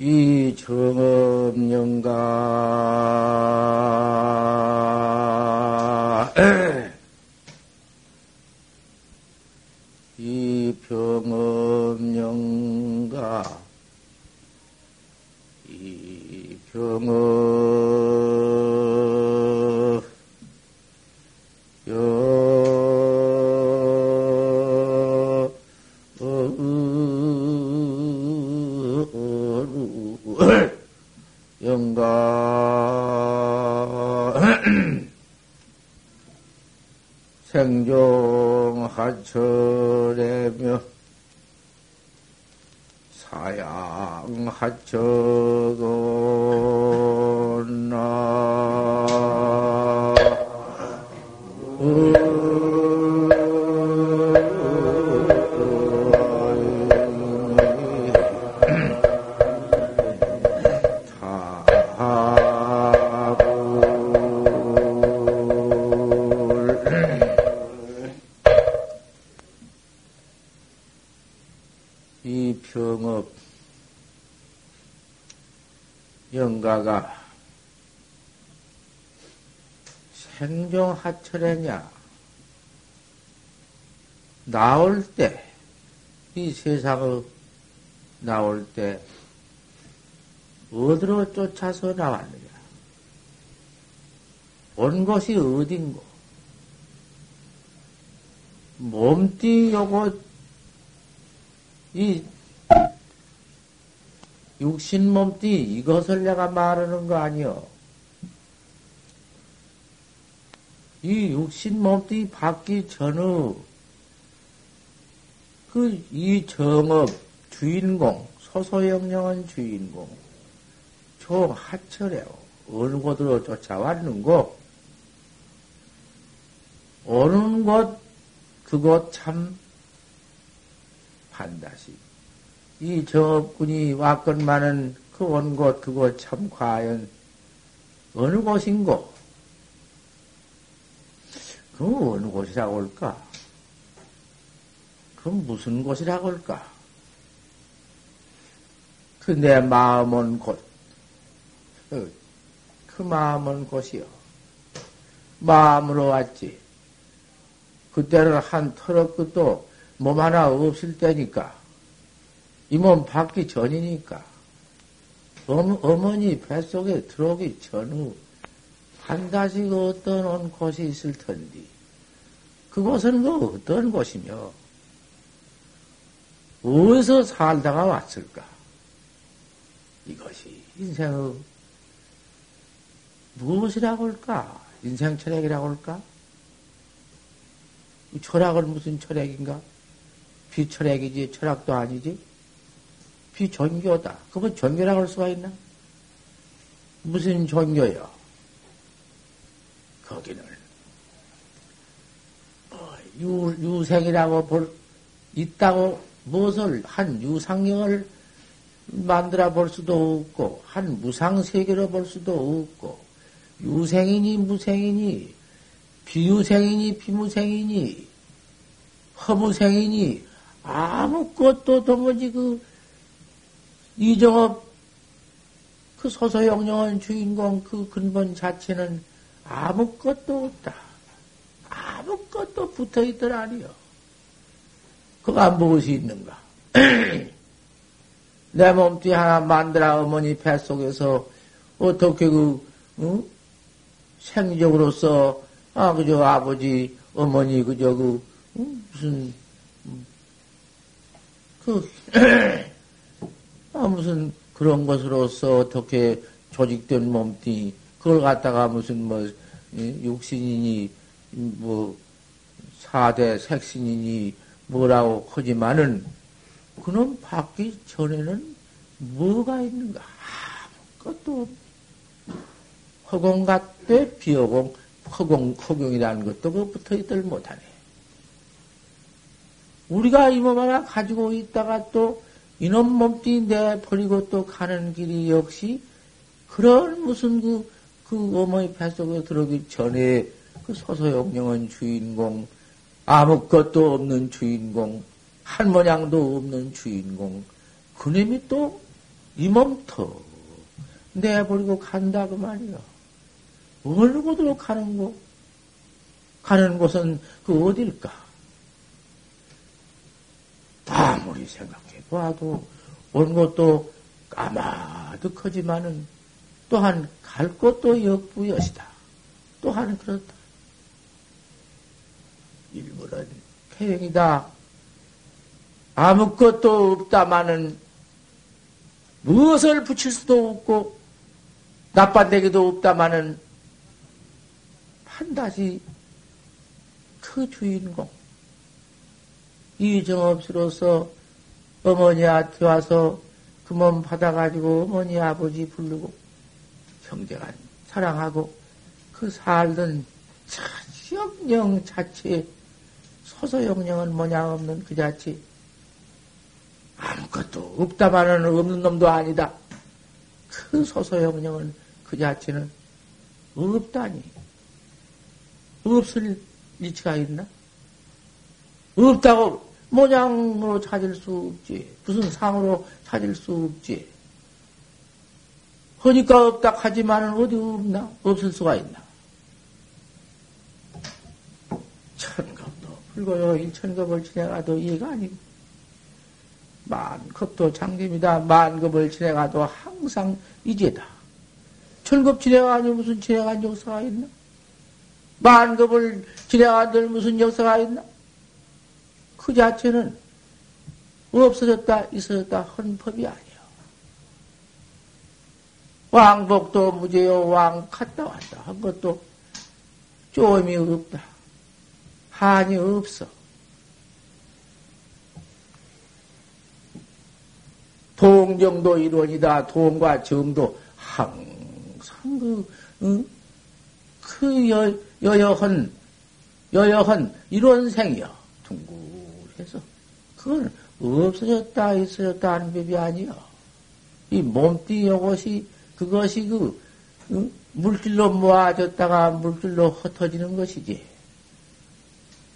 이 정업영가 영가가 생종하철이냐? 나올 때 이 세상을 나올 때 어디로 쫓아서 나왔느냐? 온 곳이 어딘고? 몸띠 요거 이 육신 몸띠 이것을 내가 말하는 거 아니요. 이 육신 몸띠 받기 전의 그 이 정업 주인공 소소영령한 주인공 총 하철에요. 어느 곳으로 쫓아왔는고 어느 곳 그곳 참 반다시 이 정업군이 왔건만은 그 온 곳 그곳 참 과연 어느 곳인고? 그 어느 곳이라고 할까? 그 무슨 곳이라고 할까? 그 내 마음은 곳, 그, 그 마음은 곳이요. 마음으로 왔지. 그때는 한 털업 끝도 몸 하나 없을 때니까. 이 몸 받기 전이니까. 어머, 어머 니 뱃속에 들어오기 전후 반드시 그 어떤 온 곳이 있을 텐데. 그곳은 그 어떤 곳이며, 어디서 살다가 왔을까? 이것이 인생의 무엇이라고 할까? 인생 철학이라고 할까? 이 철학은 무슨 철학인가? 비철학이지, 철학도 아니지? 비종교다. 그건 종교라고 할 수가 있나? 무슨 종교요? 거기는, 뭐, 유, 유생이라고 볼, 있다고 무엇을, 한 유상형을 만들어 볼 수도 없고, 한 무상 세계로 볼 수도 없고, 유생이니 무생이니, 비유생이니 비무생이니, 허무생이니, 아무것도 도무지 그, 이정업, 그 소소영령한 주인공 그 근본 자체는 아무것도 없다. 아무것도 붙어 있들 아니요. 그가 무엇이 있는가? 내 몸뚱이 하나 만들어 어머니 뱃속에서 어떻게 그, 어? 생적으로서, 아, 그저 아버지, 어머니, 그저 그, 어? 무슨, 그, 아, 무슨 그런 것으로서 어떻게 조직된 몸뚱이, 그걸 갖다가 무슨 뭐, 육신이니, 뭐, 사대 색신이니, 뭐라고 하지만은, 그놈 받기 전에는 뭐가 있는가? 아무것도 허공 같대 비허공, 허공, 허공이라는 것도 그 붙어 있들 못하네. 우리가 이 몸 하나 가지고 있다가 또 이놈 몸뚱이 내 버리고 또 가는 길이 역시 그런 무슨 그, 그 어머니 뱃속에 들어오기 전에 그 소소영령한 주인공, 아무것도 없는 주인공, 한 모양도 없는 주인공, 그놈이 또 이 몸터 내버리고 간다 그 말이야. 어느 곳으로 가는 곳? 가는 곳은 그 어딜까? 아무리 생각 해 봐도 온 것도 까마득하지만은 또한 갈 것도 역부여시다. 또한 그렇다. 일부는 쾌행이다. 아무것도 없다마는 무엇을 붙일 수도 없고 나빠되기도 없다마는 반드시 그 주인공 이정없이로서 어머니한테 와서 그 몸 받아가지고 어머니 아버지 부르고 형제간 사랑하고 그 살던 영영 자체 소소영령은 뭐냐 없는 그 자체 아무것도 없다마는 없는 놈도 아니다. 그 소소영령은 그 자체는 없다니. 없을 이치가 있나? 없다고 모양으로 찾을 수 없지. 무슨 상으로 찾을 수 없지. 하니까 없다 하지만은 어디 없나? 없을 수가 있나? 천겁도 불고요. 일천겁을 지내가도 이해가 아니고. 만급도 장님이다. 만급을 지내가도 항상 이제다. 천급 지내가니 무슨 지내간 역사가 있나? 만급을 지내가들 무슨 역사가 있나? 그 자체는 없어졌다, 있어졌다, 헌 법이 아니야. 왕복도 무죄요, 왕 갔다 왔다 한 것도 쪼임이 없다. 한이 없어. 동정도 일원이다. 동과 정도 항상 그, 응? 그 여, 여여한, 여여한 일원생이여. 둥글해서. 그건 없어졌다, 있어졌다 하는 법이 아니여. 이 몸띠 요것이, 그것이 그, 응? 물질로 모아졌다가 물질로 흩어지는 것이지.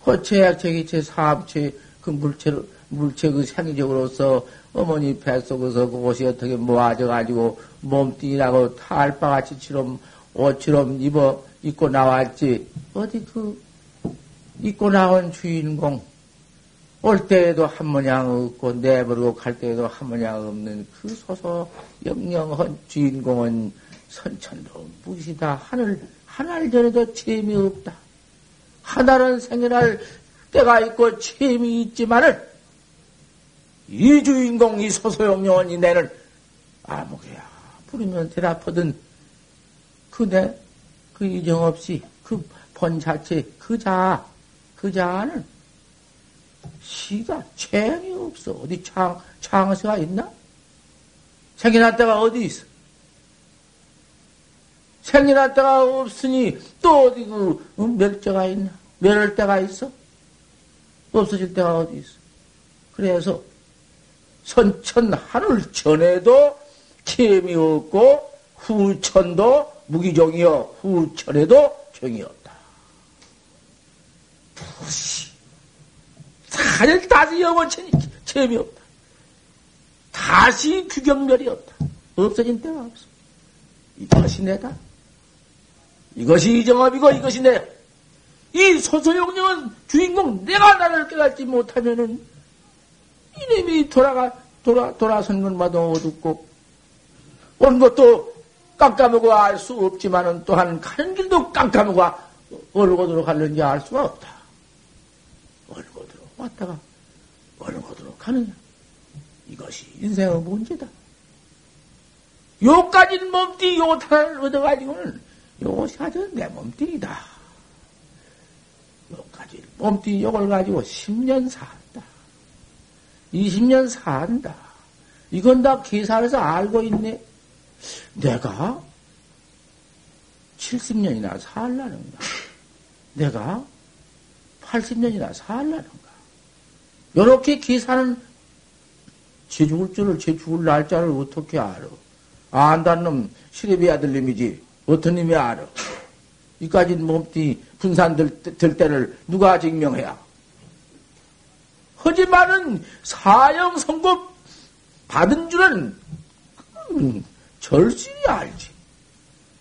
허체약 체기체 사업체 그 물체로 물체 그 생리적으로서 어머니 뱃속에서 그것이 어떻게 모아져가지고 몸뚱이라고 탈바같이 처럼 옷처럼 입어 입고 나왔지 어디 그 입고 나온 주인공 올 때에도 한 모양 없고 내버리고 갈 때에도 한 모양 없는 그 소소 영영한 주인공은 선천도 무시다 하늘 하늘 전에도 재미없다. 하나는 생겨날 때가 있고 체험이 있지만은 이 주인공 이 소소영령원이 내는 아무개야 부르면 대답하던 그내 그 이정 없이 그 본 자체 그 자, 그 자는 시가 체형이 없어. 어디 창, 창세가 있나? 생겨났다가 어디 있어? 생겨났다가 없으니 또 어디 그 멸자가 있나? 멸할 때가 있어? 없어질 때가 어디 있어? 그래서 선천 하늘 전에도 체험이 없고 후천도 무기종이요 후천에도 종이 없다. 무시 사실 다시 영원천이 체험이 없다. 다시 규경멸이 없다. 없어진 때가 없어. 이것이 내다. 이것이 이정업이고 이것이 내. 이 소소용령은 주인공 내가 나를 깨닫지 못하면은 이놈이 돌아가 돌아 돌아선 것마다 어둡고 온 것도 깜깜하고 알 수 없지만은 또한 가는 길도 깜깜하고 어느 곳으로 갈는지 알 수가 없다. 왔다가 곳으로 가느냐. 이것이 인생의 문제다. 요까진 몸띠 요 하나를 얻어가지고는 요것이 아주 내 몸띠이다. 요까지 몸띠 요걸 가지고 10년 산다. 20년 산다. 이건 다 계산해서 알고 있네. 내가 70년이나 살라는가? 내가 80년이나 살라는가? 요렇게 계산은 제 죽을 줄을, 제 죽을 날짜를 어떻게 알아? 안다는 놈, 시래비 아들님이지. 어떤 놈이 알아? 이까지 몸띠 분산될 될 때를 누가 증명해야? 하지만은 사형 선고 받은 줄은 음, 절실히 알지.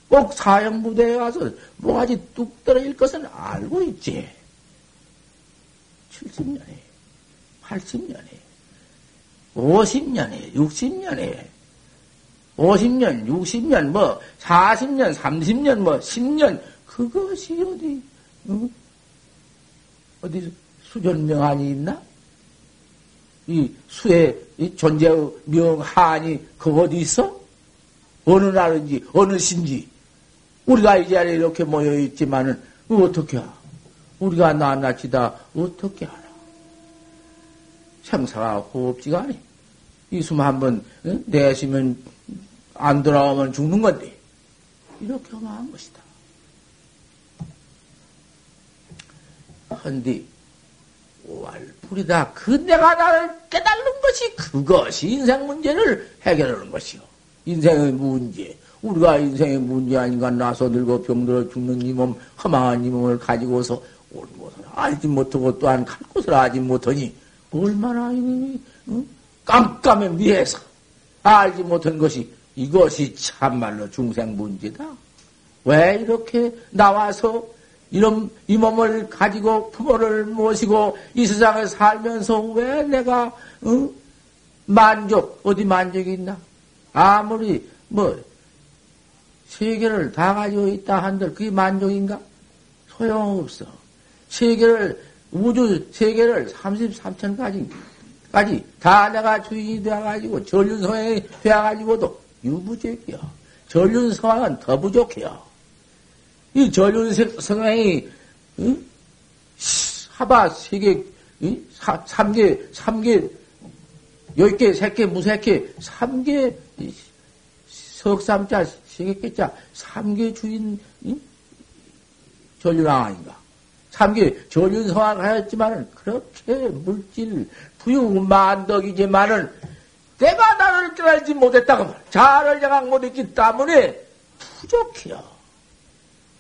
꼭 사형 부대에 가서 뭐가지 뚝 떨어질 것은 알고 있지. 70년에, 80년에, 50년에, 60년에, 50년, 60년, 뭐, 40년, 30년, 뭐, 10년, 그것이 어디, 응? 어디 수전명한이 있나? 이 수의 이 존재의 명한이 그 어디 있어? 어느 나라인지, 어느 신지. 우리가 이 자리에 이렇게 모여 있지만은, 어떻게? 우리가 낱낱이 다 어떻게 알아? 생사가 호흡지가 아니. 이 숨 한번 내쉬면 안 돌아오면 죽는 건데. 이렇게 하면 것이다. 헌디, 오알풀이다. 그 내가 나를 깨달는 것이 그것이 인생 문제를 해결하는 것이요. 인생의 문제. 우리가 인생의 문제 아닌가 나서 늙어 병들어 죽는 이 몸, 허망한 이 몸을 가지고서 올 곳을 알지 못하고 또한 갈 곳을 알지 못하니 얼마나 이 응? 깜깜해 미해서 알지 못한 것이 이것이 참말로 중생 문제다. 왜 이렇게 나와서 이런 이 몸을 가지고 부모를 모시고 이 세상에 살면서 왜 내가 응? 만족 어디 만족이 있나? 아무리 뭐 세계를 다 가지고 있다 한들 그게 만족인가? 소용없어. 세계를 우주 세계를 33천까지 까지 다 내가 주인이 되어가지고 전륜성에 되어가지고도 유부족이요. 전륜성황은 더 부족해요. 이 전륜성황이 응? 하바 세계 응? 삼계 삼계 열개 세개 무세개 삼계 석삼자 세계개자 삼계 주인 응? 전륜왕 아닌가? 삼계 전륜성황 하였지만은 그렇게 물질 부유 만덕이지만은 내가 나를 깨달지 못했다고 말. 자를 장악 못했기 때문에 부족해요.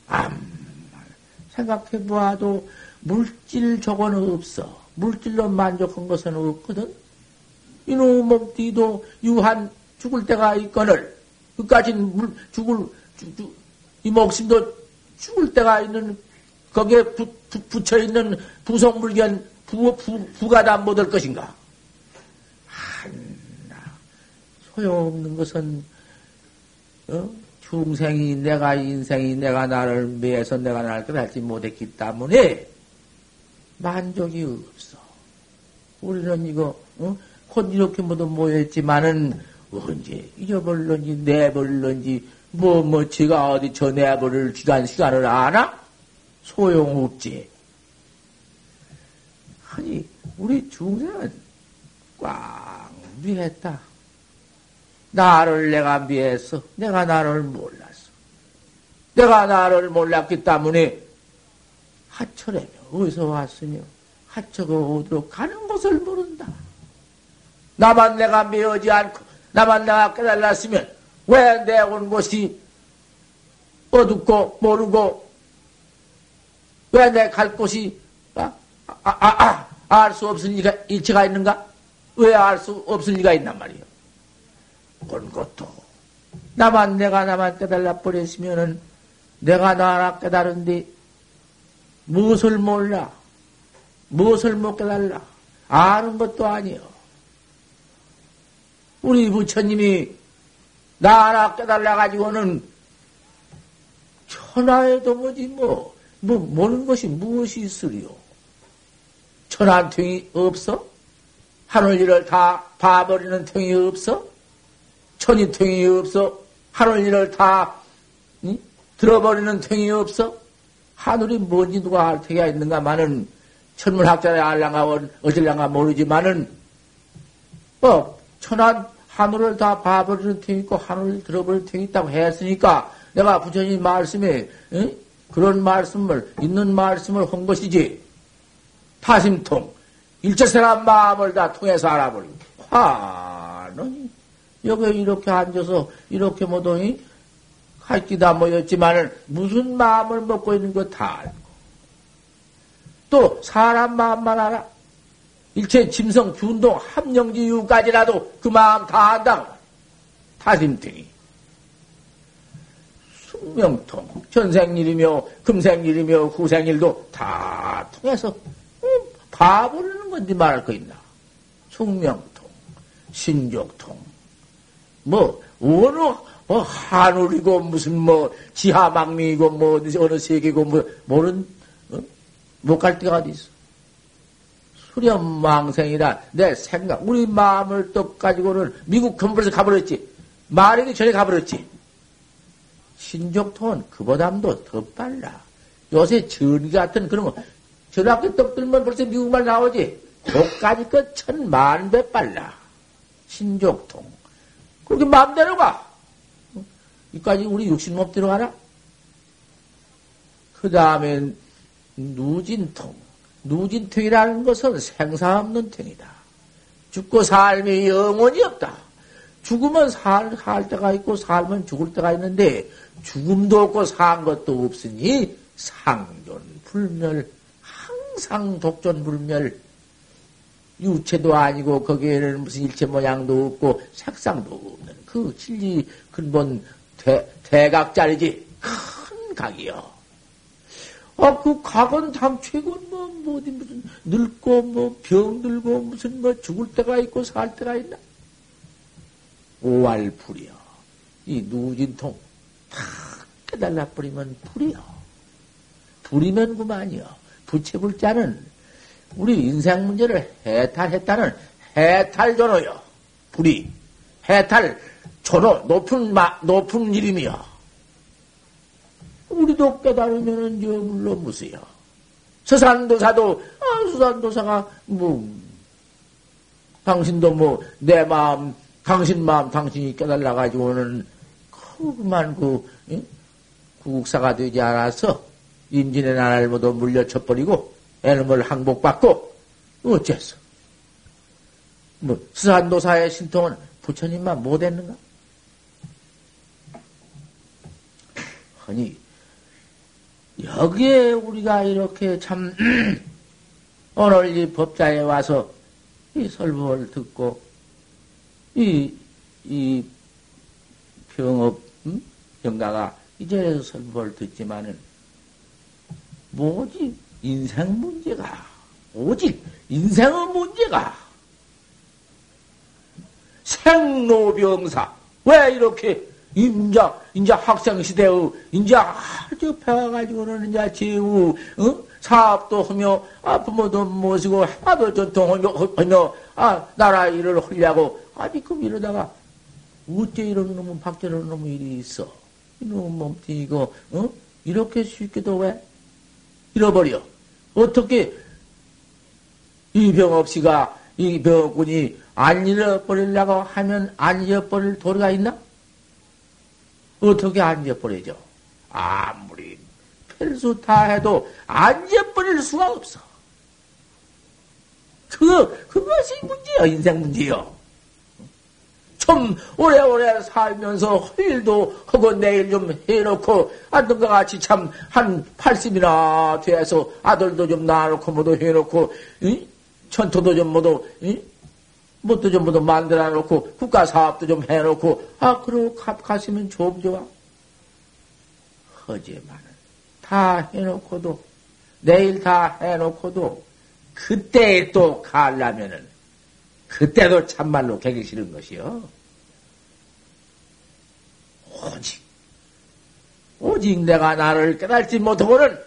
암 생각해 보아도 물질 저거는 없어. 물질로 만족한 것은 없거든. 이놈 몸띠도 유한 죽을 때가 있거늘 그까지 물 죽을 주, 주, 이 목숨도 죽을 때가 있는 거기에 부, 부, 붙여 있는 부속물견 부, 부, 부가다 못할 것인가? 하나 소용없는 것은 어? 중생이 내가 인생이 내가 나를 매해서 내가 나를 깨닫지 못했기 때문에 만족이 없어. 우리는 이거 어? 곧 이렇게 모두 모였지만은 언제 잊어버렸는지 내버렸는지 뭐뭐 뭐 제가 어디 저 내버릴 시간 시간을 아나? 소용없지. 아니, 우리 중생은 꽉 미했다. 나를 내가 미했어. 내가 나를 몰랐어. 내가 나를 몰랐기 때문에 하철에며 어디서 왔으며 하처가 어디로 가는 곳을 모른다. 나만 내가 미어지 않고 나만 내가 깨달았으면 왜 내 온 곳이 어둡고 모르고 왜 내 갈 곳이 아, 아, 아, 아 알수 없을 리가 일치가 있는가? 왜 알 수 없을 리가 있단 말이요. 온 것도 나만 내가 나만 깨달아 버렸으면은 내가 나라 깨달은데 무엇을 몰라? 무엇을 못 깨달라? 아는 것도 아니요. 우리 부처님이 나라 깨달아 가지고는 천하에도 뭐지 뭐, 뭐 모르는 것이 무엇이 있으리요? 천한 탱이 없어? 하늘 일을 다 봐버리는 탱이 없어? 천이 탱이 없어? 하늘 일을 다 응? 들어버리는 탱이 없어? 하늘이 뭔지 누가 알 테가 있는가마는 천문학자에 알랑가 어질랑가 모르지만은 뭐 천한 하늘을 다 봐버리는 탱이 있고 하늘을 들어버리는 탱이 있다고 했으니까 내가 부처님 말씀에 응? 그런 말씀을 있는 말씀을 한 것이지 타심통 일체생한 마음을 다 통해서 알아버리고 화는 여기 이렇게 앉아서 이렇게 모동이 할기다 모였지만은 무슨 마음을 먹고 있는 거 다 알고 또 사람 마음만 알아 일체 짐승, 균동, 함령지 유까지라도 그 마음 다 안다고. 다짐탱이. 숙명통. 전생일이며, 금생일이며, 후생일도 다 통해서, 어, 바보라는 건지 말할 거 있나. 숙명통, 신족통, 뭐, 어느, 어, 한울이고, 무슨 뭐, 지하망미이고, 뭐, 어느 세계고, 뭐, 모른, 어? 못갈 데가 어디 있어. 수렴망생이라 내 생각, 우리 마음을 또 가지고는 미국 건물에서 가버렸지. 말하기 전에 가버렸지. 신족통은 그보담도 더 빨라. 요새 전기 같은 그런 거, 전학교 떡 들면 벌써 미국말 나오지. 그까지 그 천만 배 빨라. 신족통. 그렇게 마음대로 가. 이까지 우리 육신몸대로 가라? 그 다음엔 누진통. 누진통이라는 것은 생사 없는 통이다. 죽고 삶이 영원히 없다. 죽으면 살, 살 때가 있고 살면 죽을 때가 있는데 죽음도 없고 산 것도 없으니 상존 불멸 항상 독존 불멸 유체도 아니고 거기에는 무슨 일체 모양도 없고 색상도 없는 그 진리 근본 대, 대각자리지 큰 각이요. 아, 그 각은 당최건 뭐, 뭐, 어디 무슨 늙고, 뭐, 병들고, 무슨 뭐, 죽을 때가 있고, 살 때가 있나? 오알불이요. 이 누진통, 다 깨달아 버리면 불이요. 불이면 그만이요. 부채불 자는 우리 인생 문제를 해탈했다는 해탈전호요. 불이. 해탈, 전호, 높은, 마, 높은 이름이요. 우리도 깨달으면은 저 물론 무수요. 서산도사도 아, 서산도사가 뭐 당신도 뭐 내 마음 당신 마음 당신이 깨달아 가지고는 그만 그 응? 국사가 되지 않아서 임진의 나라를 모두 물려쳐버리고 애놈을 항복받고 어째서 뭐 서산도사의 신통은 부처님만 못했는가? 아니 여기에 우리가 이렇게 참 오늘 이 법자에 와서 이 설법을 듣고 이, 이 병업 음? 병가가 이제서 설법을 듣지만은 뭐지 인생 문제가 오직 인생의 문제가 생로병사 왜 이렇게 인자, 인자 학생 시대의, 인자 아주 배워가지고는 이제 제우, 어? 사업도 하며, 아, 부모도 모시고, 아도 전통하며, 아, 나라 일을 하려고, 아니, 그럼 이러다가, 어째 이런 놈은 박제는 놈의 일이 있어? 이놈은 몸뚱 이거, 어? 이렇게 쉽게도 왜? 잃어버려. 어떻게, 이 병업씨가, 이 병업군이 안 잃어버리려고 하면 안 잃어버릴 도리가 있나? 어떻게 앉아버리죠? 아무리 필수 다 해도 앉아버릴 수가 없어. 그, 그것이 문제요, 인생 문제요. 좀 오래오래 살면서 허일도 하고 내일 좀 해놓고 아들과 같이 참 한 80이나 돼서 아들도 좀 낳아놓고 모두 해놓고 이? 천토도 좀 모두 이? 뭣도 좀 모두 만들어 놓고 국가 사업도 좀 해놓고 아 그러고 가시면 좀 좋아. 허지만은 다 해놓고도 내일 다 해놓고도 그때 또 가려면은 그때도 참말로 개기 싫은 것이요. 오직 오직 내가 나를 깨달지 못하고는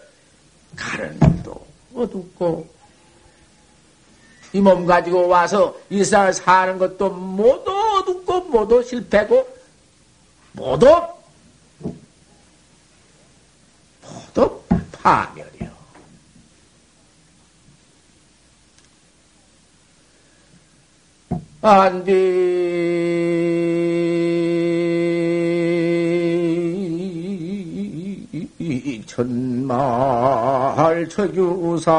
가는 길도 어둡고 이 몸 가지고 와서 일상을 사는 것도 모두 어둡고 모두 실패고 모두 모두 파멸이요. 안디 천말 처규사.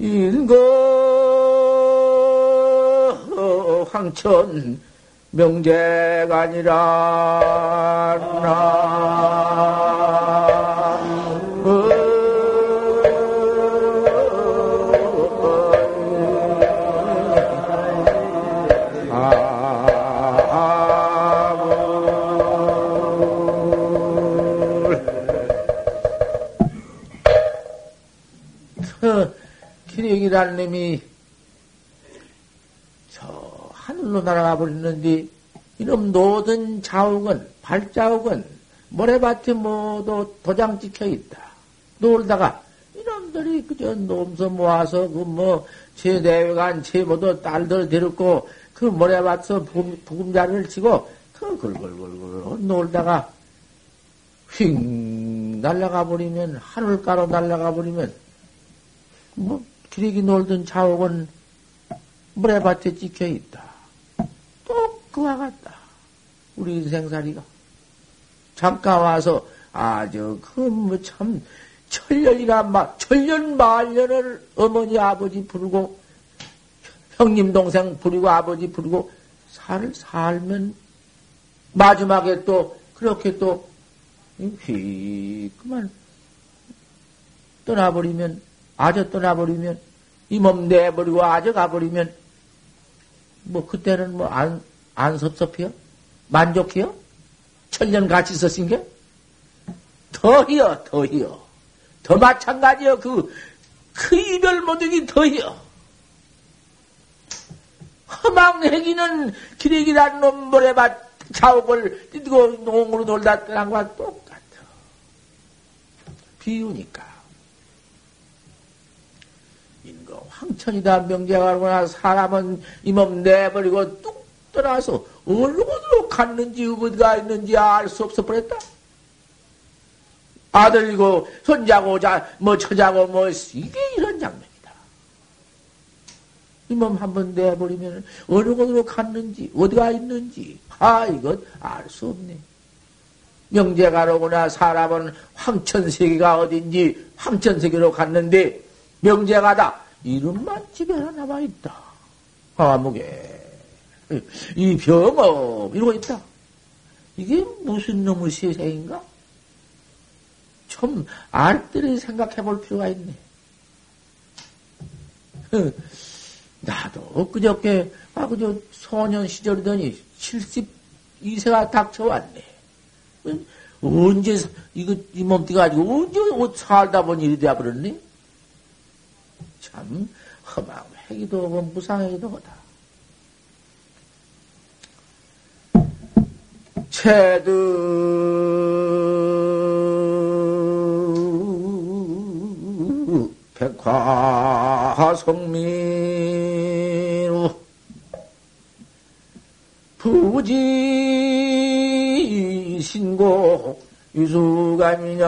인거 황천 명제가 아니라 놈이 저 하늘로 날아가 버리는데 이놈 노든 자욱은 발자국은 모래밭에 모두 도장 찍혀 있다. 놀다가 이놈들이 그저 놈서 모아서 그 뭐 제 대회관 제모도 딸들 데리고 그 모래밭에서 부금자리를 치고 그 걸걸걸걸 놀다가 휙 날아가 버리면 하늘가로 날아가 버리면 뭐 기레기 놀던 자옥은 모래밭에 찍혀 있다. 또 그와 같다. 우리 인생살이가 잠깐 와서 아주 그뭐 참 천년이나 막 천년 만년을 어머니 아버지 부르고 형님 동생 부르고 아버지 부르고 살 살면 마지막에 또 그렇게 또 휘 그만 떠나버리면 아저 떠나버리면 이 몸 내버리고 아저 가버리면 뭐 그때는 뭐 안 안 섭섭해요? 만족해요? 천년 같이 있었은 게? 더히요, 더히요. 더 마찬가지요. 그, 그 이별 모드기 더히요. 허망해기는 기레기란 놈 모래밭 자옥을 띠고 농으로 놀다 떠난 것과 똑같아. 비유니까. 인거 황천이다 명제가거나 사람은 이 몸 내버리고 뚝 떠나서 어디로 갔는지 어디가 있는지 알 수 없어 버렸다. 아들이고 손자고 자, 뭐 처자고 뭐 이게 이런 장면이다. 이 몸 한번 내버리면 어느 곳으로 갔는지 어디가 있는지 아 이것 알수 없네. 명제가로구나 사람은 황천세계가 어딘지 황천세계로 갔는데 명제가다 이름만 집에 하나 남아 있다. 화무게 이 병업 이러고 있다. 이게 무슨 놈의 세상인가? 좀 알뜰히 생각해 볼 필요가 있네. 나도 그저께 아 그저 소년 시절이더니 72세가 닥쳐왔네. 언제 이거 이 몸띠 가지고 언제 옷 살다 보니 이리 되어 버렸니? 참 험하기도 하고 무상하기도 하다. 체득 백화성민우. 부지 신고 유수감이냐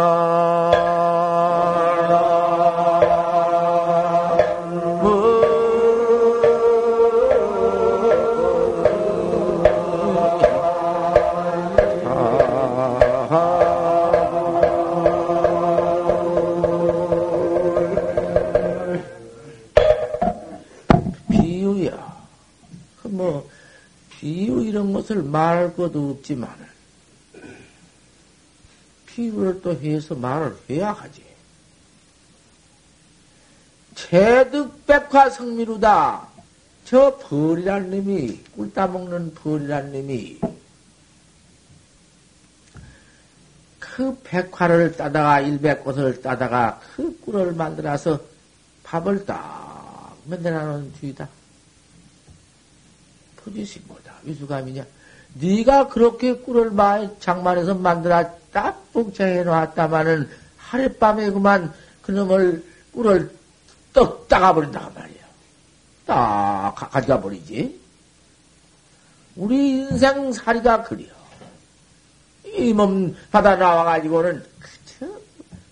것을 말할 것도 없지만, 비유를 또 해서 말을 해야 하지. 체득 백화 성미루다. 저 벌이란 놈이, 꿀 따먹는 벌이란 놈이, 그 백화를 따다가, 일백꽃을 따다가, 그 꿀을 만들어서 밥을 딱 만들어 놓은 뒤다. 거다. 위수감이냐? 네가 그렇게 꿀을 많이 장만해서 만들어 딱 뭉쳐해 놨다마는 하룻밤에 그만 그놈을 꿀을 떡 따가버린다 말이야. 딱 가져가 버리지. 우리 인생 살이가 그려. 이 몸 받아 나와가지고는 그저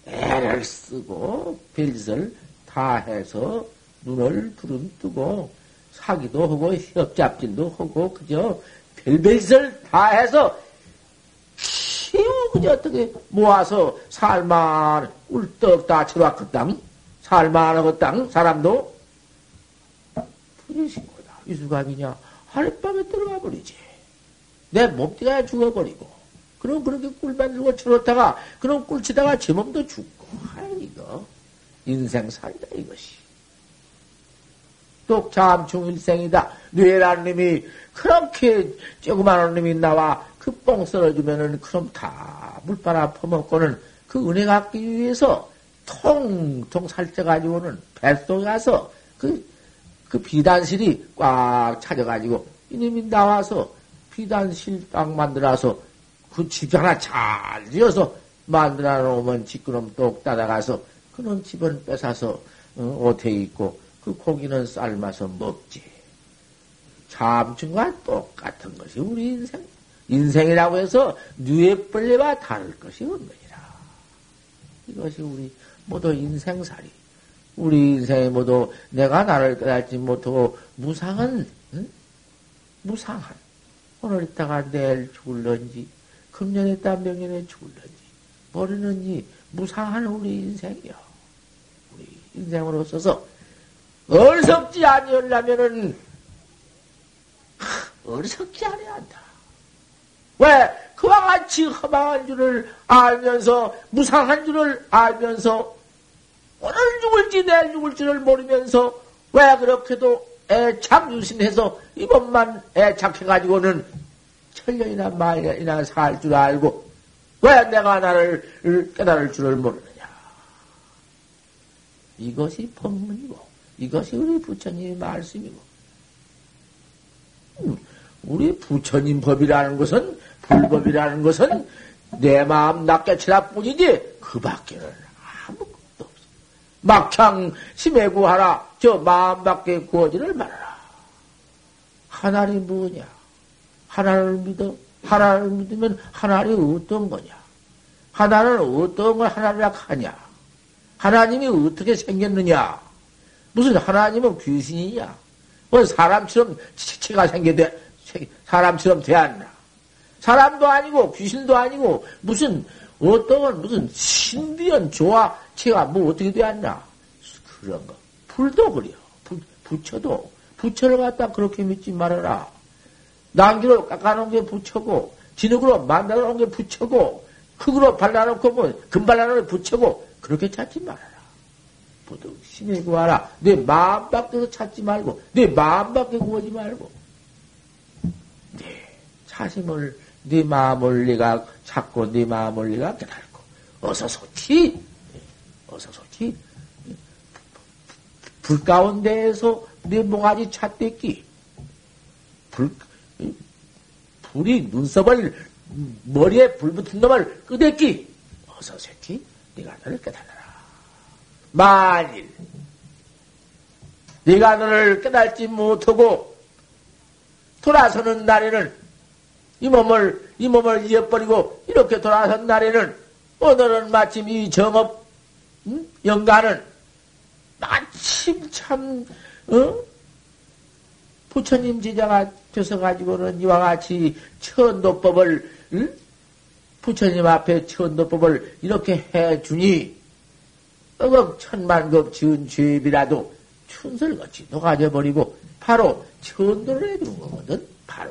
애를 쓰고 별짓을 다 해서 눈을 부름 뜨고 사기도 하고 협잡질도 하고 그저 별별짓을 다 해서 그저 어떻게 모아서 살만 꿀떡 다 쳐왔거든 살만하거든 사람도? 부리신 거다. 이수감이냐? 하룻밤에 들어가 버리지. 내 몸띠가 죽어버리고. 그럼 그렇게 꿀 만들고 쳐놓다가 그럼 꿀 치다가 제 몸도 죽고. 아이 이거. 인생 살다 이것이 똑참중일생이다. 뇌란 놈이 그렇게 조그마한 놈이 나와 그 뽕 썰어주면은 그럼 다 물바라 퍼먹고는 그 은혜 갖기 위해서 통통 살쪄가지고는 뱃속에 가서 그, 그 비단실이 꽉 차져가지고 이놈이 나와서 비단실 딱 만들어서 그 집 하나 잘 지어서 만들어 놓으면 집그럼 똑 따라가서 그놈 집은 뺏어서 어, 옷에 입고 그 고기는 삶아서 먹지. 참충과 똑같은 것이 우리 인생. 인생이라고 해서 뇌의 벌레와 다를 것이 없느니라. 이것이 우리 모두 인생살이. 우리 인생에 모두 내가 나를 깨닫지 못하고 무상한, 응? 무상한. 오늘 있다가 내일 죽을런지, 금년에 있다 명년에 죽을런지, 모르는지, 무상한 우리 인생이요. 우리 인생으로 서서 어리석지 아니하려면은 어리석지 않아야 한다. 왜? 그와 같이 허망한 줄을 알면서, 무상한 줄을 알면서, 오늘 죽을지 내일 죽을지를 모르면서, 왜 그렇게도 애착 유신해서 이것만 애착해가지고는 천년이나 만년이나 살 줄 알고, 왜 내가 나를 깨달을 줄을 모르느냐. 이것이 법문이고, 이것이 우리 부처님의 말씀이고, 음, 우리 부처님 법이라는 것은 불법이라는 것은 내 마음 낮게 치라 뿐이지 그 밖에는 아무것도 없어. 막창 심해 구하라. 저 마음 밖에 구하지를 말아라. 하나님 뭐냐? 하나를 믿어. 하나를 믿으면 하나님 어떤 거냐? 하나는 어떤 걸 하나라 하냐? 하나님이 어떻게 생겼느냐? 무슨 하나님은 귀신이냐? 뭐 사람처럼 치체가 생겨대, 사람처럼 되었나? 사람도 아니고 귀신도 아니고 무슨 어떤 무슨 신비한 조화 체가 뭐 어떻게 되었나? 그런 거. 불도 그래요 부, 부처도. 부처를 갖다 그렇게 믿지 말아라. 난기로 깎아놓은 게 부처고 진흙으로 만들어놓은 게 부처고 흙으로 발라놓고 뭐 금발라놓은 게 부처고 그렇게 찾지 말아라 신에 구하라. 내 마음 밖에서 찾지 말고 내 마음 밖에 구하지 말고 네 자심을 네 마음을 네가 찾고 네 마음을 네가 깨달고 어서 소치. 어서 소치. 불 가운데에서 네 모가지 찾댔기. 불 불이 눈썹을 머리에 불 붙은 놈을 끄댔기. 어서 새끼 네가 너를 깨달아라 만일 네가 너를 깨달지 못하고 돌아서는 날에는 이 몸을, 이 몸을 이어버리고 이렇게 돌아선 날에는 오늘은 마침 이 정업, 음? 영가는 마침 참, 어? 부처님 제자가 되서가지고는 이와 같이 천도법을, 응? 부처님 앞에 천도법을 이렇게 해주니, 억억 천만급 지은 죄비라도 춘설같이 녹아져버리고 바로 천도를 해주는 거거든. 바로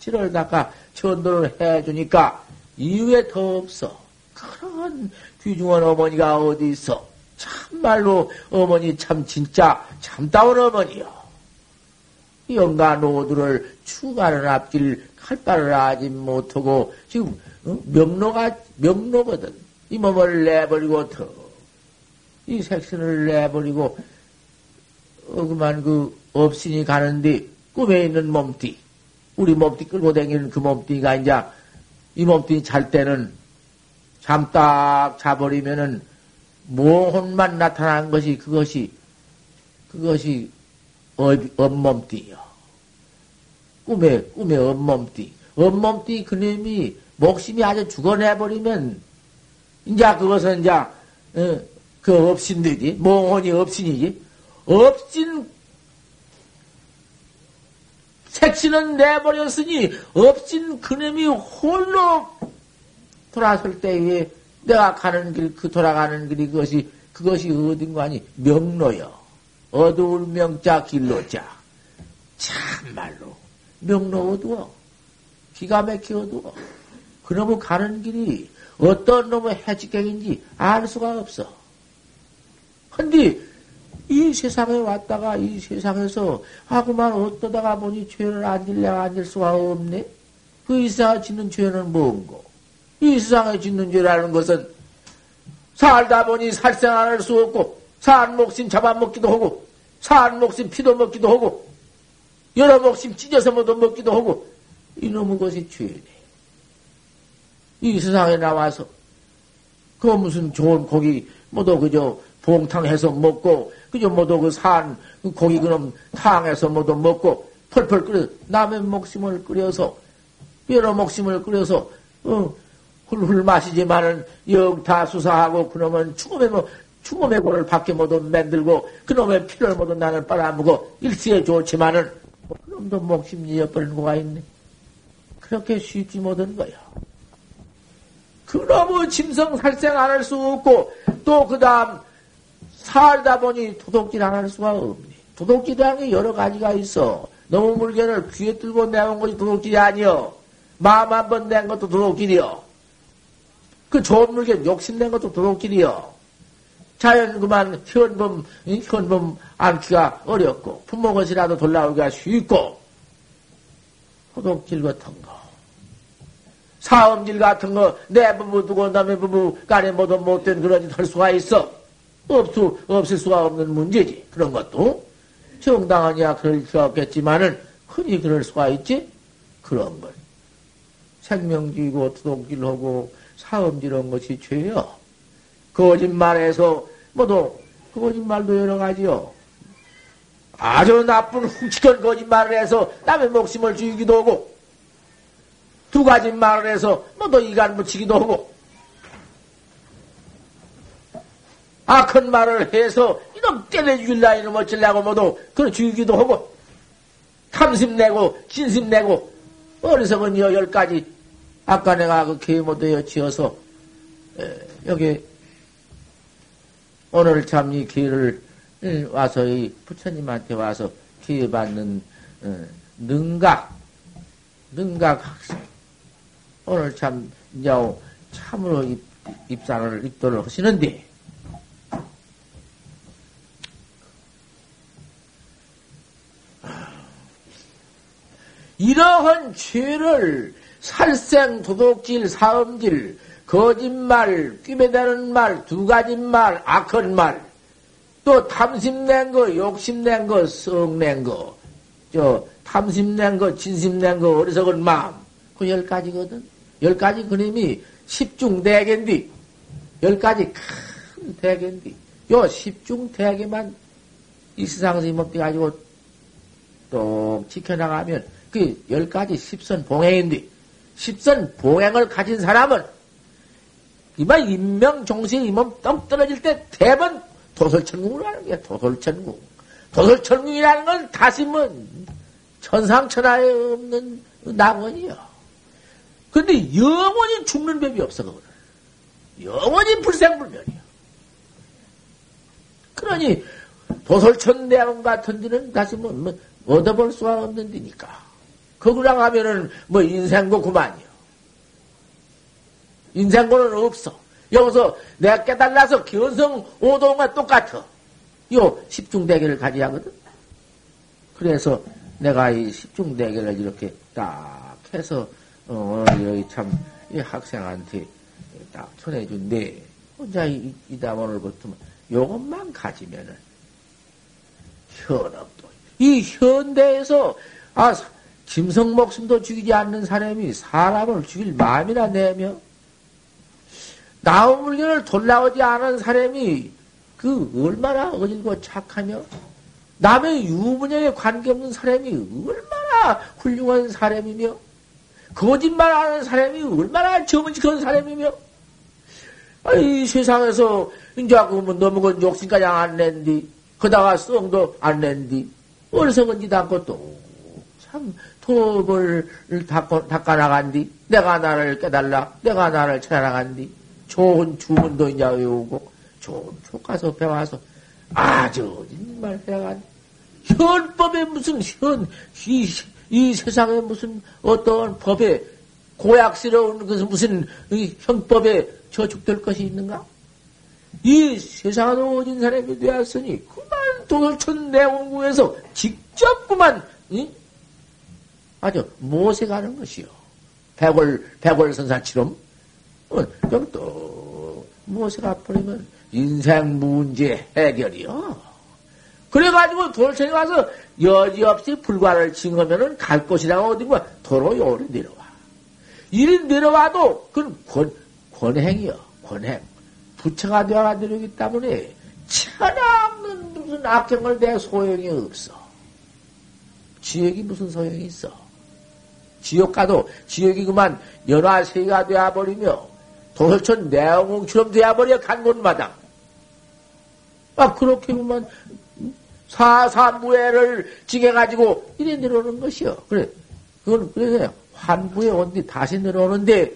칠을 닦아 천도를 해주니까 이후에 더 없어. 그런 귀중한 어머니가 어디 있어? 참말로 어머니 참 진짜 참다운 어머니요. 영가 노두를 추가는 앞길 칼바를 하지 못하고 지금 어? 명로가 명로거든. 이 몸을 내버리고 더 이 색신을 내버리고 어 그만 그 없으니 가는데 꿈에 있는 몸띠 우리 몸띠 끌고 다니는 그 몸띠가 이제 이 몸띠 잘 때는 잠 딱 자버리면은 모혼만 나타난 것이 그것이 그것이 엄몸띠요. 꿈에 꿈에 엄몸띠. 엄몸띠 그놈이 목심이 아주 죽어내버리면 이제 그것은 이제 어, 그 업신들이지 모혼이 업신이지 업신 색신은 내버렸으니 없진 그놈이 홀로 돌아설 때에 내가 가는 길, 그 돌아가는 길이 그것이, 그것이 어딘가 아니, 명로여. 어두울 명자 길로자. 참말로. 명로 어두워. 기가 막혀 어두워. 그놈의 가는 길이 어떤 놈의 해직객인지 알 수가 없어. 근데 이 세상에 왔다가 이 세상에서 하고만 어떠다가 보니 죄를 안질래가 안질 수가 없네? 그 이 세상에 짓는 죄는 뭔고? 이 세상에 짓는 죄라는 것은 살다 보니 살생 안 할 수 없고, 산 목심 잡아먹기도 하고, 산 목심 피도 먹기도 하고, 여러 목심 찢어서 모두 먹기도 하고, 이놈의 것이 죄네. 이 세상에 나와서, 그 무슨 좋은 고기, 모두 그저 봉탕해서 먹고, 그저 모두 그 산, 그 고기 그놈 탕해서 모두 먹고, 펄펄 끓여, 남의 목심을 끓여서, 여러 목심을 끓여서, 어, 훌훌 마시지만은 영 다 수사하고 그놈은 죽음의 뭐 죽음의 고를 밖에 모두 만들고 그놈의 피를 모두 나는 빨아먹고 일시에 좋지만은 뭐 그놈도 목심 잃어버리는 거가 있네. 그렇게 쉽지 못한 거야. 그놈의 짐승 살생 안 할 수 없고 또 그 다음 살다 보니 도둑질 안 할 수가 없네. 도둑질이라는 게 여러 가지가 있어. 너무 물건을 귀에 들고 내온 것이 도둑질이 아니여. 마음 한 번 낸 것도 도둑질이여. 그 좋은 물건 욕심 낸 것도 도둑질이여. 자연 그만 현범, 현범 않기가 어렵고, 부모 것이라도 돌아오기가 쉽고, 도둑질 같은 거. 사음질 같은 거, 내 부부 두고 남의 부부 간에 모두 못된 그런 짓 할 수가 있어. 없수, 없을 수가 없는 문제지. 그런 것도. 정당하냐 그럴 수 없겠지만은, 흔히 그럴 수가 있지? 그런 걸. 생명지고 도둑질하고, 사음질한 것이 죄요. 거짓말해서 모두 그 거짓말도 여러 가지요. 아주 나쁜 훔치건 거짓말을 해서 남의 목숨을 죽이기도 하고 두 가지 말을 해서 모두 이간 붙이기도 하고 악한 말을 해서 이놈 때려 죽일라 이놈 어쩌려고 모두 그걸 죽이기도 하고 탐심 내고 진심 내고 어리석은 열 가지 아까 내가 그 계모도에 지어서 여기 오늘 참 이 기회를 와서 이 부처님한테 와서 기회 받는 어, 능각 능각 학생. 오늘 참 이제 참으로 입, 입상을 입도를 하시는데 이러한 죄를 살생, 도둑질, 사음질, 거짓말, 끼매다는 말, 두 가지 말, 악한 말, 또 탐심낸 거, 욕심낸 거, 성낸 거, 저 탐심낸 거, 진심낸 거, 어리석은 마음, 그 열 가지거든. 열 가지 그림이 십중 대개인데, 열 가지 큰 대개인데, 요 십중 대개만 이 세상에서 이먹대 가지고 또 지켜나가면 그 열 가지 십선 봉행인데, 십선 봉행을 가진 사람은 이만 인명 종신 이몸 떡 떨어질 때 대번 도설천국을 하는 거야, 도설천국. 도설천국이라는 건 다시 뭐, 천상천하에 없는 낙원이요. 근데 영원히 죽는 법이 없어, 그거는. 영원히 불생불멸이요. 그러니, 도설천대왕 같은 데는 다시 뭐, 뭐, 얻어볼 수가 없는 데니까. 거기랑 하면은 뭐 인생고 그만이요. 인생고는 없어. 여기서 내가 깨달아서 견성 오동과 똑같아. 요 십중대계를 가져야 하거든. 그래서 내가 이 십중대계를 이렇게 딱 해서, 어, 여기 참, 이 학생한테 딱 전해준데, 혼자 이, 이다 오늘부터 요것만 가지면은, 현업도. 이 현대에서, 아, 짐승 목숨도 죽이지 않는 사람이 사람을 죽일 마음이나 내며 나온 물건을 돌아오지 않은 사람이 그 얼마나 어질고 착하며 남의 유부녀에 관계없는 사람이 얼마나 훌륭한 사람이며 거짓말하는 사람이 얼마나 정직한 사람이며 아이 세상에서 이제 그러면 너무 건 욕심까지 안 낸디 그다가 썽도 안 낸디 어리석은 짓 않고 또 참 법을 닦아 나간디, 내가 나를 깨달라, 내가 나를 찾아 나간디, 좋은 주문도 이제 외우고, 좋은 교과서 배워서 아주 정말 해간 현법에 무슨 현, 이, 이 세상에 무슨 어떤 법에 고약스러운 것은 무슨 이 형법에 저축될 것이 있는가? 이 세상에 오진 사람이 되었으니 그만 도dol천 내원구에서 직접 그만 이? 아주 모색하는 것이요. 백월, 백월 선사처럼, 어, 여기 또, 무엇에 가버리면 인생 문제 해결이요. 그래가지고 돌천에 가서 여지없이 불과를 징하면은 갈 곳이랑 어딘가 도로 요리 내려와. 이리 내려와도 그건 권, 권행이요. 권행. 부처가 되어가 내려오기 때문에 천하없는 무슨 악행을 내 소용이 없어. 지역이 무슨 소용이 있어. 지옥 가도 지옥이 그만 연화세가 되어버리며 도설천 내엉처럼 되어버려 간 곳마다. 아, 그렇게 그만 사사무예를 징해가지고 이래 내려오는 것이요. 그래. 그건 그래서 환부에 온뒤 다시 내려오는데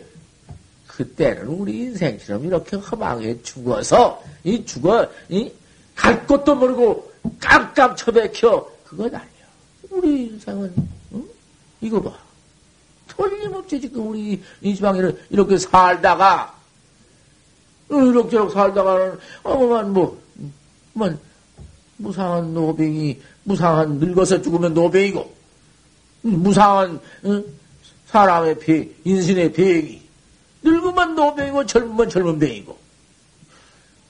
그때는 우리 인생처럼 이렇게 허망해 죽어서 이 죽어 이갈 곳도 모르고 깜깜 처박혀 그건 아니야. 우리 인생은 응? 이거 봐. 틀림없이 지금 우리 이 지방에는 이렇게 살다가 이렇게저렇게 살다가는 어머만 뭐, 뭐 무상한 노병이 무상한 늙어서 죽으면 노병이고 무상한 응? 사람의 배 인신의 배이 늙으면 노병이고 젊으면 젊은 병이고.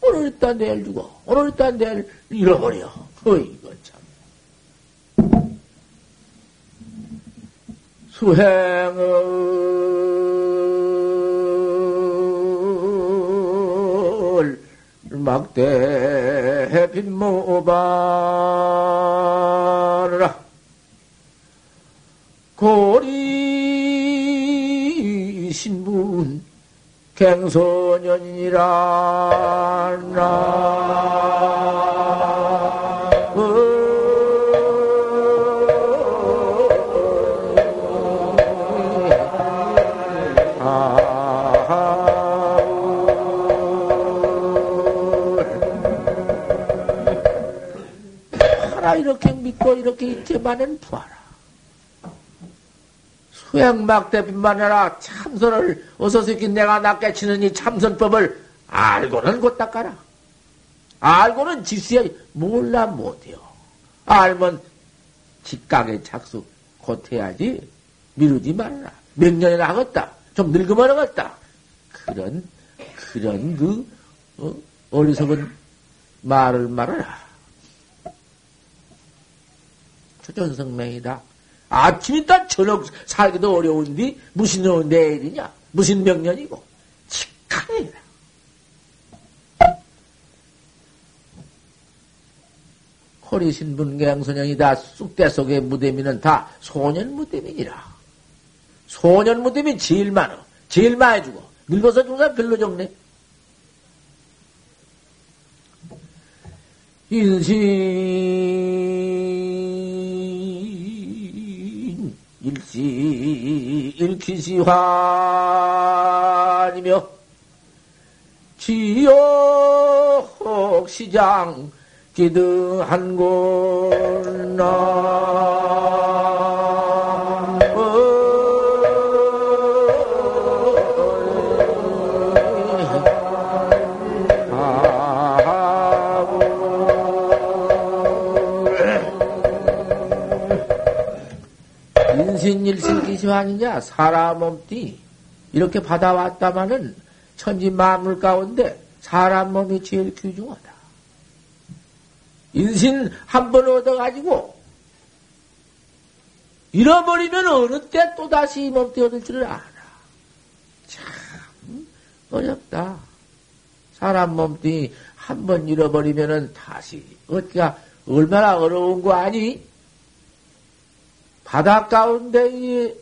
오늘 있다 내일 죽어. 오늘 있다 내일 잃어버려. 어이 이거 참 수행을 막대 빈모바라. 고리 신분 갱소년이라 이렇게 있지만은 부하라. 수행막대빈만 해라. 참선을 어서서기 내가 낚게 치는 이 참선법을 알고는 곧 닦아라. 알고는 지수야 몰라 못해요. 알면 직각에 착수 곧 해야지. 미루지 말아라. 몇 년이나 하겠다. 좀 늙으면 하겠다. 그런, 그런 그, 어, 어리석은 말을 말하라. 초전성명이다. 아침 이다 저녁 살기도 어려운데 무슨 내일이냐? 무슨 명년이고? 직하이라. 호리 신분갱소년이다. 쑥대 속의 무대미는 다 소년 무대미니라. 소년 무대미 제일 많어. 제일 많이 주고. 늙어서 죽는 사람 별로 적네. 인신 일시 일기시환이며 지역 시장 기등한 곳나 일신일신기시환이냐 사람 몸띠 이렇게 받아왔다마는 천지 만물 가운데 사람 몸이 제일 귀중하다. 인신 한 번 얻어가지고 잃어버리면 어느 때 또다시 이 몸띠 얻을 줄을 알아. 참 어렵다. 사람 몸띠 한 번 잃어버리면은 다시 얻기가 얼마나 어려운 거 아니? 바다 가운데 이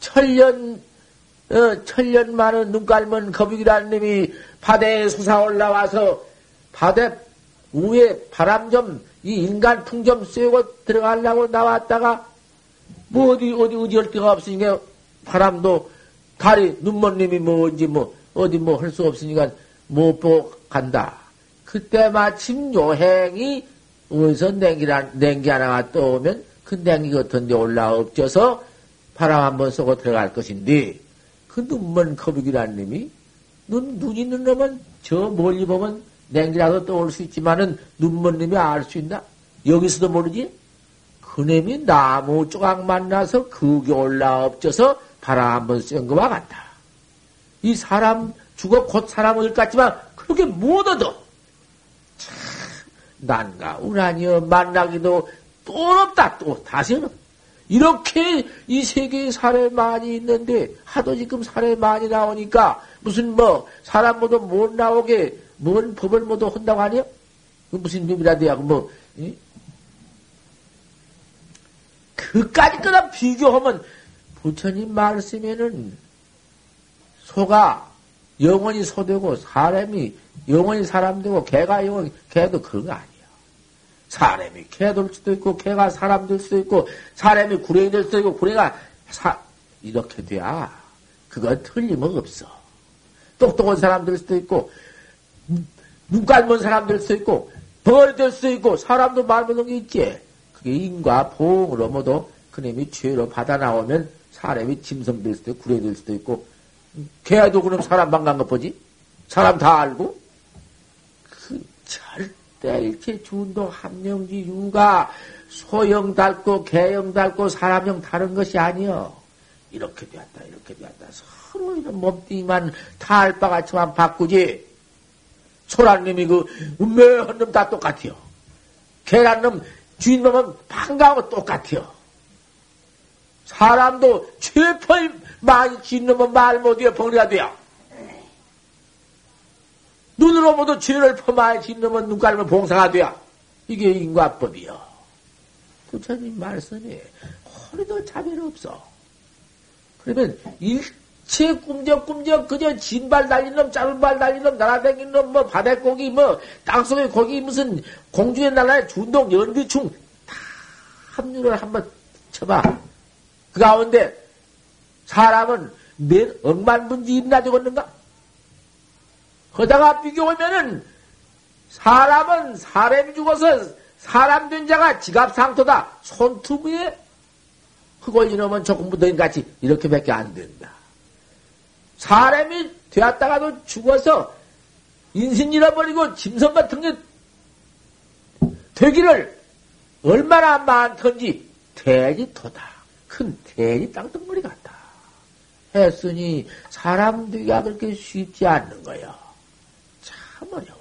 천년, 어, 천년 많은 눈깔먼 거북이라는 놈이 바다에 솟아 올라와서 바다 위에 바람 좀, 이 인간 풍 좀 쐬고 들어가려고 나왔다가 뭐 어디, 어디, 어디 할 데가 없으니까 바람도 다리, 눈먼님이 뭔지 뭐, 어디 뭐 할 수 없으니까 못 보고 간다. 그때 마침 요행이 어디서 냉기라, 냉기 하나가 떠오면 그 냉기 같은 데 올라 엎져서 바람 한번 쏘고 들어갈 것인데, 그 눈먼 거북이라는 놈이, 눈, 눈 있는 놈은 저 멀리 보면 냉기라도 떠올 수 있지만은 눈먼 놈이 알 수 있나? 여기서도 모르지? 그 놈이 나무 조각 만나서 그게 올라 엎져서 바람 한번 쏜 것과 같다. 이 사람 죽어 곧 사람 얻을 것 같지만 그렇게 못 얻어. 참, 난가 우라니어 만나기도 또 어렵다. 또 다시 어렵다. 이렇게 이 세계에 사례 많이 있는데 하도 지금 사례 많이 나오니까 무슨 뭐 사람 모두 못 나오게 뭔 법을 모두 한다고 하냐? 그 무슨 법이라도야 뭐 이? 그까지 거나 비교하면 부처님 말씀에는 소가 영원히 소되고 사람이 영원히 사람 되고 개가 영원히 개도 그런 거 아니야. 사람이 개 될 수도 있고 개가 사람 될 수도 있고 사람이 구렁이 될 수도 있고 구렁이가 사 이렇게 돼야 그건 틀림없어. 똑똑한 사람 될 수도 있고 눈깔먼 사람 될 수도 있고 벌이 될 수도 있고 사람도 말하는 게 있지. 그게 인과 보응으로 모두 그놈이 죄로 받아 나오면 사람이 짐승 될 수도 있고 구렁이 될 수도 있고 개도 그럼 사람 방간 것 보지? 사람 다 알고? 그 절 대 일체 준도 함령지 유가 소형 닳고 개형 닳고 사람형 다른 것이 아니여. 이렇게 되었다, 이렇게 되었다. 서로 이런 몸뚱이만 다알 바같이만 바꾸지. 소란 놈이 그 운명한 놈 다 똑같아요. 개란 놈 주인 놈은 반가워 똑같아요. 사람도 최포의 많이 짓는 말 못해요. 벙리가 돼요. 눈으로 모두 죄를 퍼마에 짓는 눈 깔면 봉사가 돼요. 이게 인과법이요. 부처님 말씀이 허리도 자별 없어. 그러면 일체 꿈적꿈적 그저 진발 달린 놈, 짧은 발 달린 놈, 날아다니는 놈, 뭐 바닷고기, 뭐 땅속에 고기 무슨 공주의 나라의 준동 연기충 다 합류를 한번 쳐봐. 그 가운데 사람은 몇 억만 분지 있나 되겠는가? 거다가 비교하면은 사람은 사람이 죽어서 사람 된 자가 지갑 상토다. 손투부에 그걸 이놈은 조금 묻어인 같이 이렇게밖에 안 된다. 사람이 되었다가도 죽어서 인신 잃어버리고 짐승 같은 게 되기를 얼마나 많던지 대지 토다. 큰 대지 땅덩어리 같다. 했으니 사람 되기가 그렇게 쉽지 않는 거요. 참 어려워.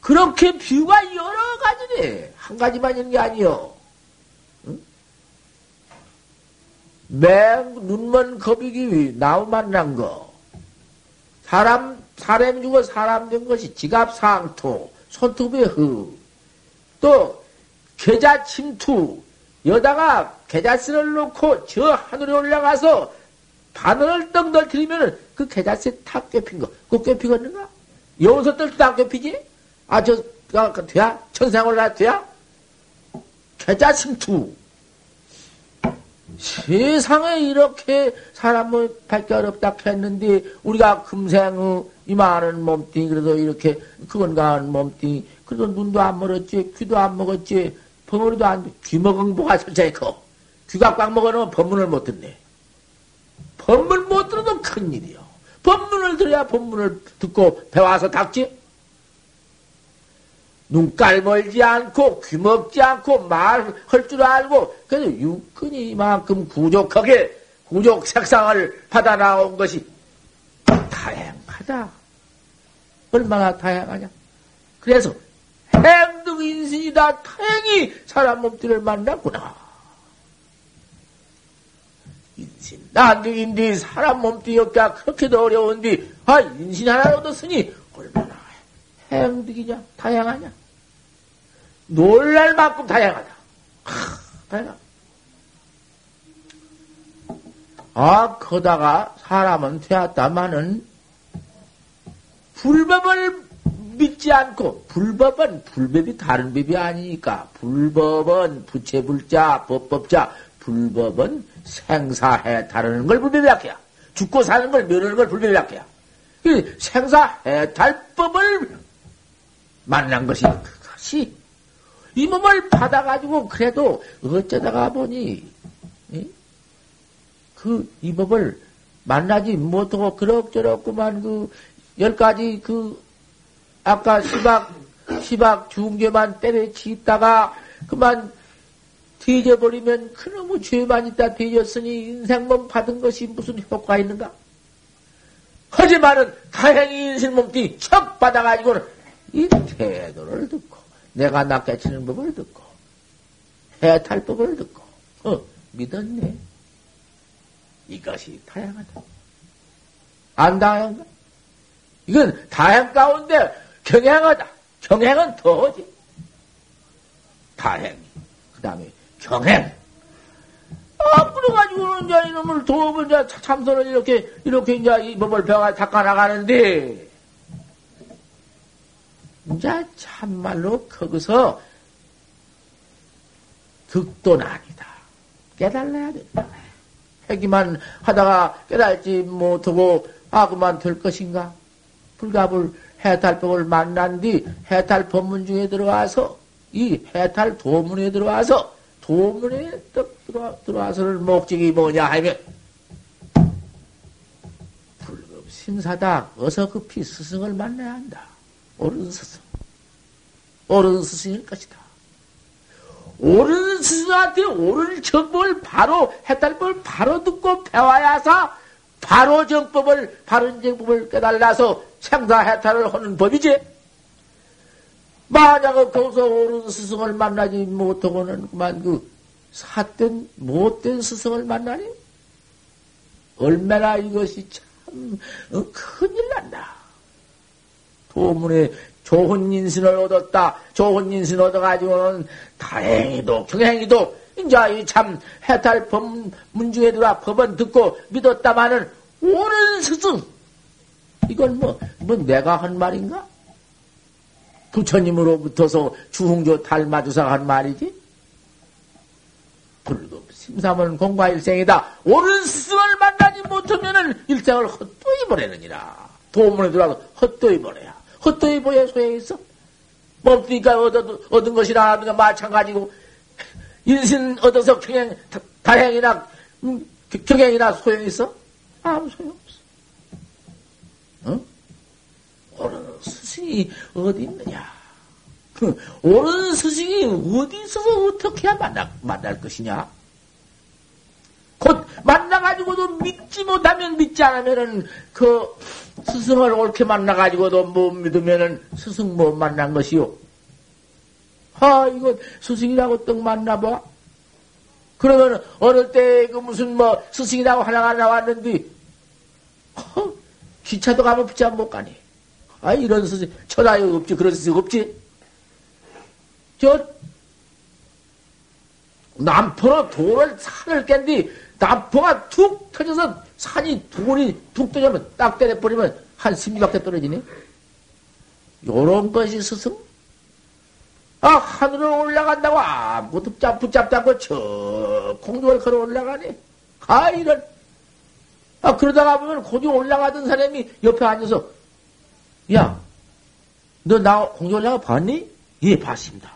그렇게 비유가 여러 가지네. 한 가지만 있는 게 아니요. 응? 맹 눈먼 거북이 나우 만 난 거. 사람 사람 죽어 사람 된 것이 지갑 상토, 손톱의 흙. 또 계좌 침투. 여다가 계좌스를 놓고 저 하늘에 올라가서 바늘을 떡 널트리면 그 계좌세 탁 꿰핀 거. 그거 꿰피겠는가? 여기서 떨지도 안 꿰피지? 아, 저, 가, 그, 돼야? 천상 올라 돼야? 침투. 세상에 이렇게 사람을 밖에 어렵다 했는데, 우리가 금생의 이 많은 몸뚱이, 그래도 이렇게, 그건가한 몸뚱이, 그래도 눈도 안 멀었지, 귀도 안 먹었지, 벙어리도 안, 귀 먹은 뭐가 설자에 커. 귀가 꽉 먹어놓으면 법문을 못 듣네. 법문 못 들어도 큰일이요. 법문을 들어야 법문을 듣고 배워서 닥지. 눈깔 멀지 않고 귀 먹지 않고 말할 줄 알고 그래서 육근이 이만큼 구족하게 구족 색상을 받아 나온 것이 다양하다. 얼마나 다양하냐. 그래서 행등 인신이다. 다행히 사람 몸뚱이를 만났구나. 인신 난중인데 사람 몸뚱이가 그렇게도 어려운데. 아 인신 하나 얻었으니 얼마나 행득이냐? 다양하냐? 놀랄 만큼 다양하다. 하, 다양하 아 거다가 사람은 되었다마는 불법을 믿지 않고 불법은 불법이 다른 법이 아니니까. 불법은 부채불자 법법자 불법은 생사해탈하는 걸 불법이라케야. 죽고 사는 걸 면하는 걸 불법이라케야. 생사해 탈법을 만난 것이 그것이 이 몸을 받아가지고 그래도 어쩌다가 보니 그이 법을 만나지 못하고 그럭저럭구만 그 열 가지 그 아까 시박 시박 중계만 때려 치다가 그만 뒤져버리면 그놈의 죄만 있다 뒤졌으니 인생만 받은 것이 무슨 효과 있는가? 하지만은 인신 몸뚱이 척 받아가지고는 이 태도를 듣고 내가 낚아치는 법을 듣고 해탈 법을 듣고 어 믿었네. 이것이 다양하다. 안 다양한가? 이건 다양 가운데 경향하다. 경향은 더하지. 다행이. 그 다음에 경행. 아, 그래가지고는 이제 이놈을 도움을 이제 참선을 이렇게, 이렇게 이제 이 법을 배워 닦아나가는데, 이제 참말로 거기서 득도는 아니다. 깨달아야 된다. 하기만 하다가 깨달지 못하고, 아, 그만 될 것인가? 불가불 해탈법을 만난 뒤 해탈 법문 중에 들어와서 이 해탈 도문에 들어와서 도문에 떡 들어와, 들어와서는 목적이 뭐냐 하면 불급 심사다 어서 급히 스승을 만나야 한다. 옳은 스승. 옳은 스승일 것이다. 옳은 스승한테 옳은 정법을 바로 해탈법을 바로 듣고 배워야 해서 바로 정법을 바른 정법을 깨달아서 생사해탈을 하는 법이지. 만약 거기서 옳은 스승을 만나지 못하고는 그만 그 사된 못된 스승을 만나니 얼마나 이것이 참 어, 큰일 난다. 도문에 좋은 인신을 얻었다. 좋은 인신 얻어가지고는 다행히도 경행히도 이제 참 해탈 법 문중에 들어와 법은 듣고 믿었다마는 옳은 스승 이건 뭐, 뭐 내가 한 말인가? 부처님으로부터서 주홍조 닮아주사 한 말이지? 불급 심사문 공과 일생이다. 옳은 스승을 만나지 못하면은 일생을 헛되이 보내느니라. 도문에 들어와서 헛되이 보내야. 헛되이 보야 소용이 있어? 몸뚱이가 얻어, 얻은 것이나 하는 마찬가지고, 인신 얻어서 경행, 다행이나, 음, 경행이나 소용이 있어? 아무 소용 없어. 어? 옳은 스승 이 어디 있느냐? 그 옳은 스승이 어디 있어서 어떻게 만나, 만날 것이냐? 곧 만나가지고도 믿지 못하면 믿지 않으면은 그 스승을 옳게 만나가지고도 못 믿으면은 스승 못 만난 것이요. 아, 이거 스승이라고 떡 만나봐? 그러면 어느 때 그 무슨 뭐 스승이라고 하나가 나왔는데, 어, 기차도 가면 붙잡 못 가니. 아, 이런 스승, 천하에 없지. 그런 스승 없지. 저, 남포로 돌을 산을 깬뒤 남포가 툭 터져서 산이 돌이 툭 터지면 딱 때려버리면 한 10미밖에 떨어지네. 요런 것이 스승? 아, 하늘로 올라간다고 아무것도 붙잡, 붙잡지 않고 저 공중을 걸어 올라가네. 아, 이런. 아, 그러다가 보면 공중 올라가던 사람이 옆에 앉아서, 야, 너나 올라가 봤니? 예, 봤습니다.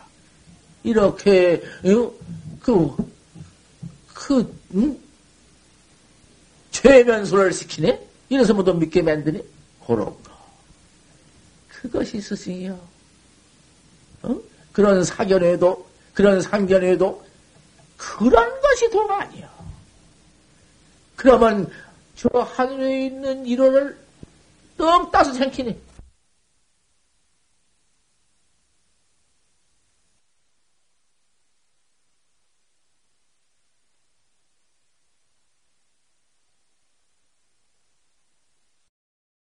이렇게, 어, 그, 그, 응? 최면소를 시키네? 이래서 뭐도 믿게 만드네? 그런 거. 그것이 스승이요. 어? 그런 사견에도, 그런 상견에도, 그런 것이 도가 아니야. 그러면 저 하늘에 있는 일원을 떡 따서 생기네.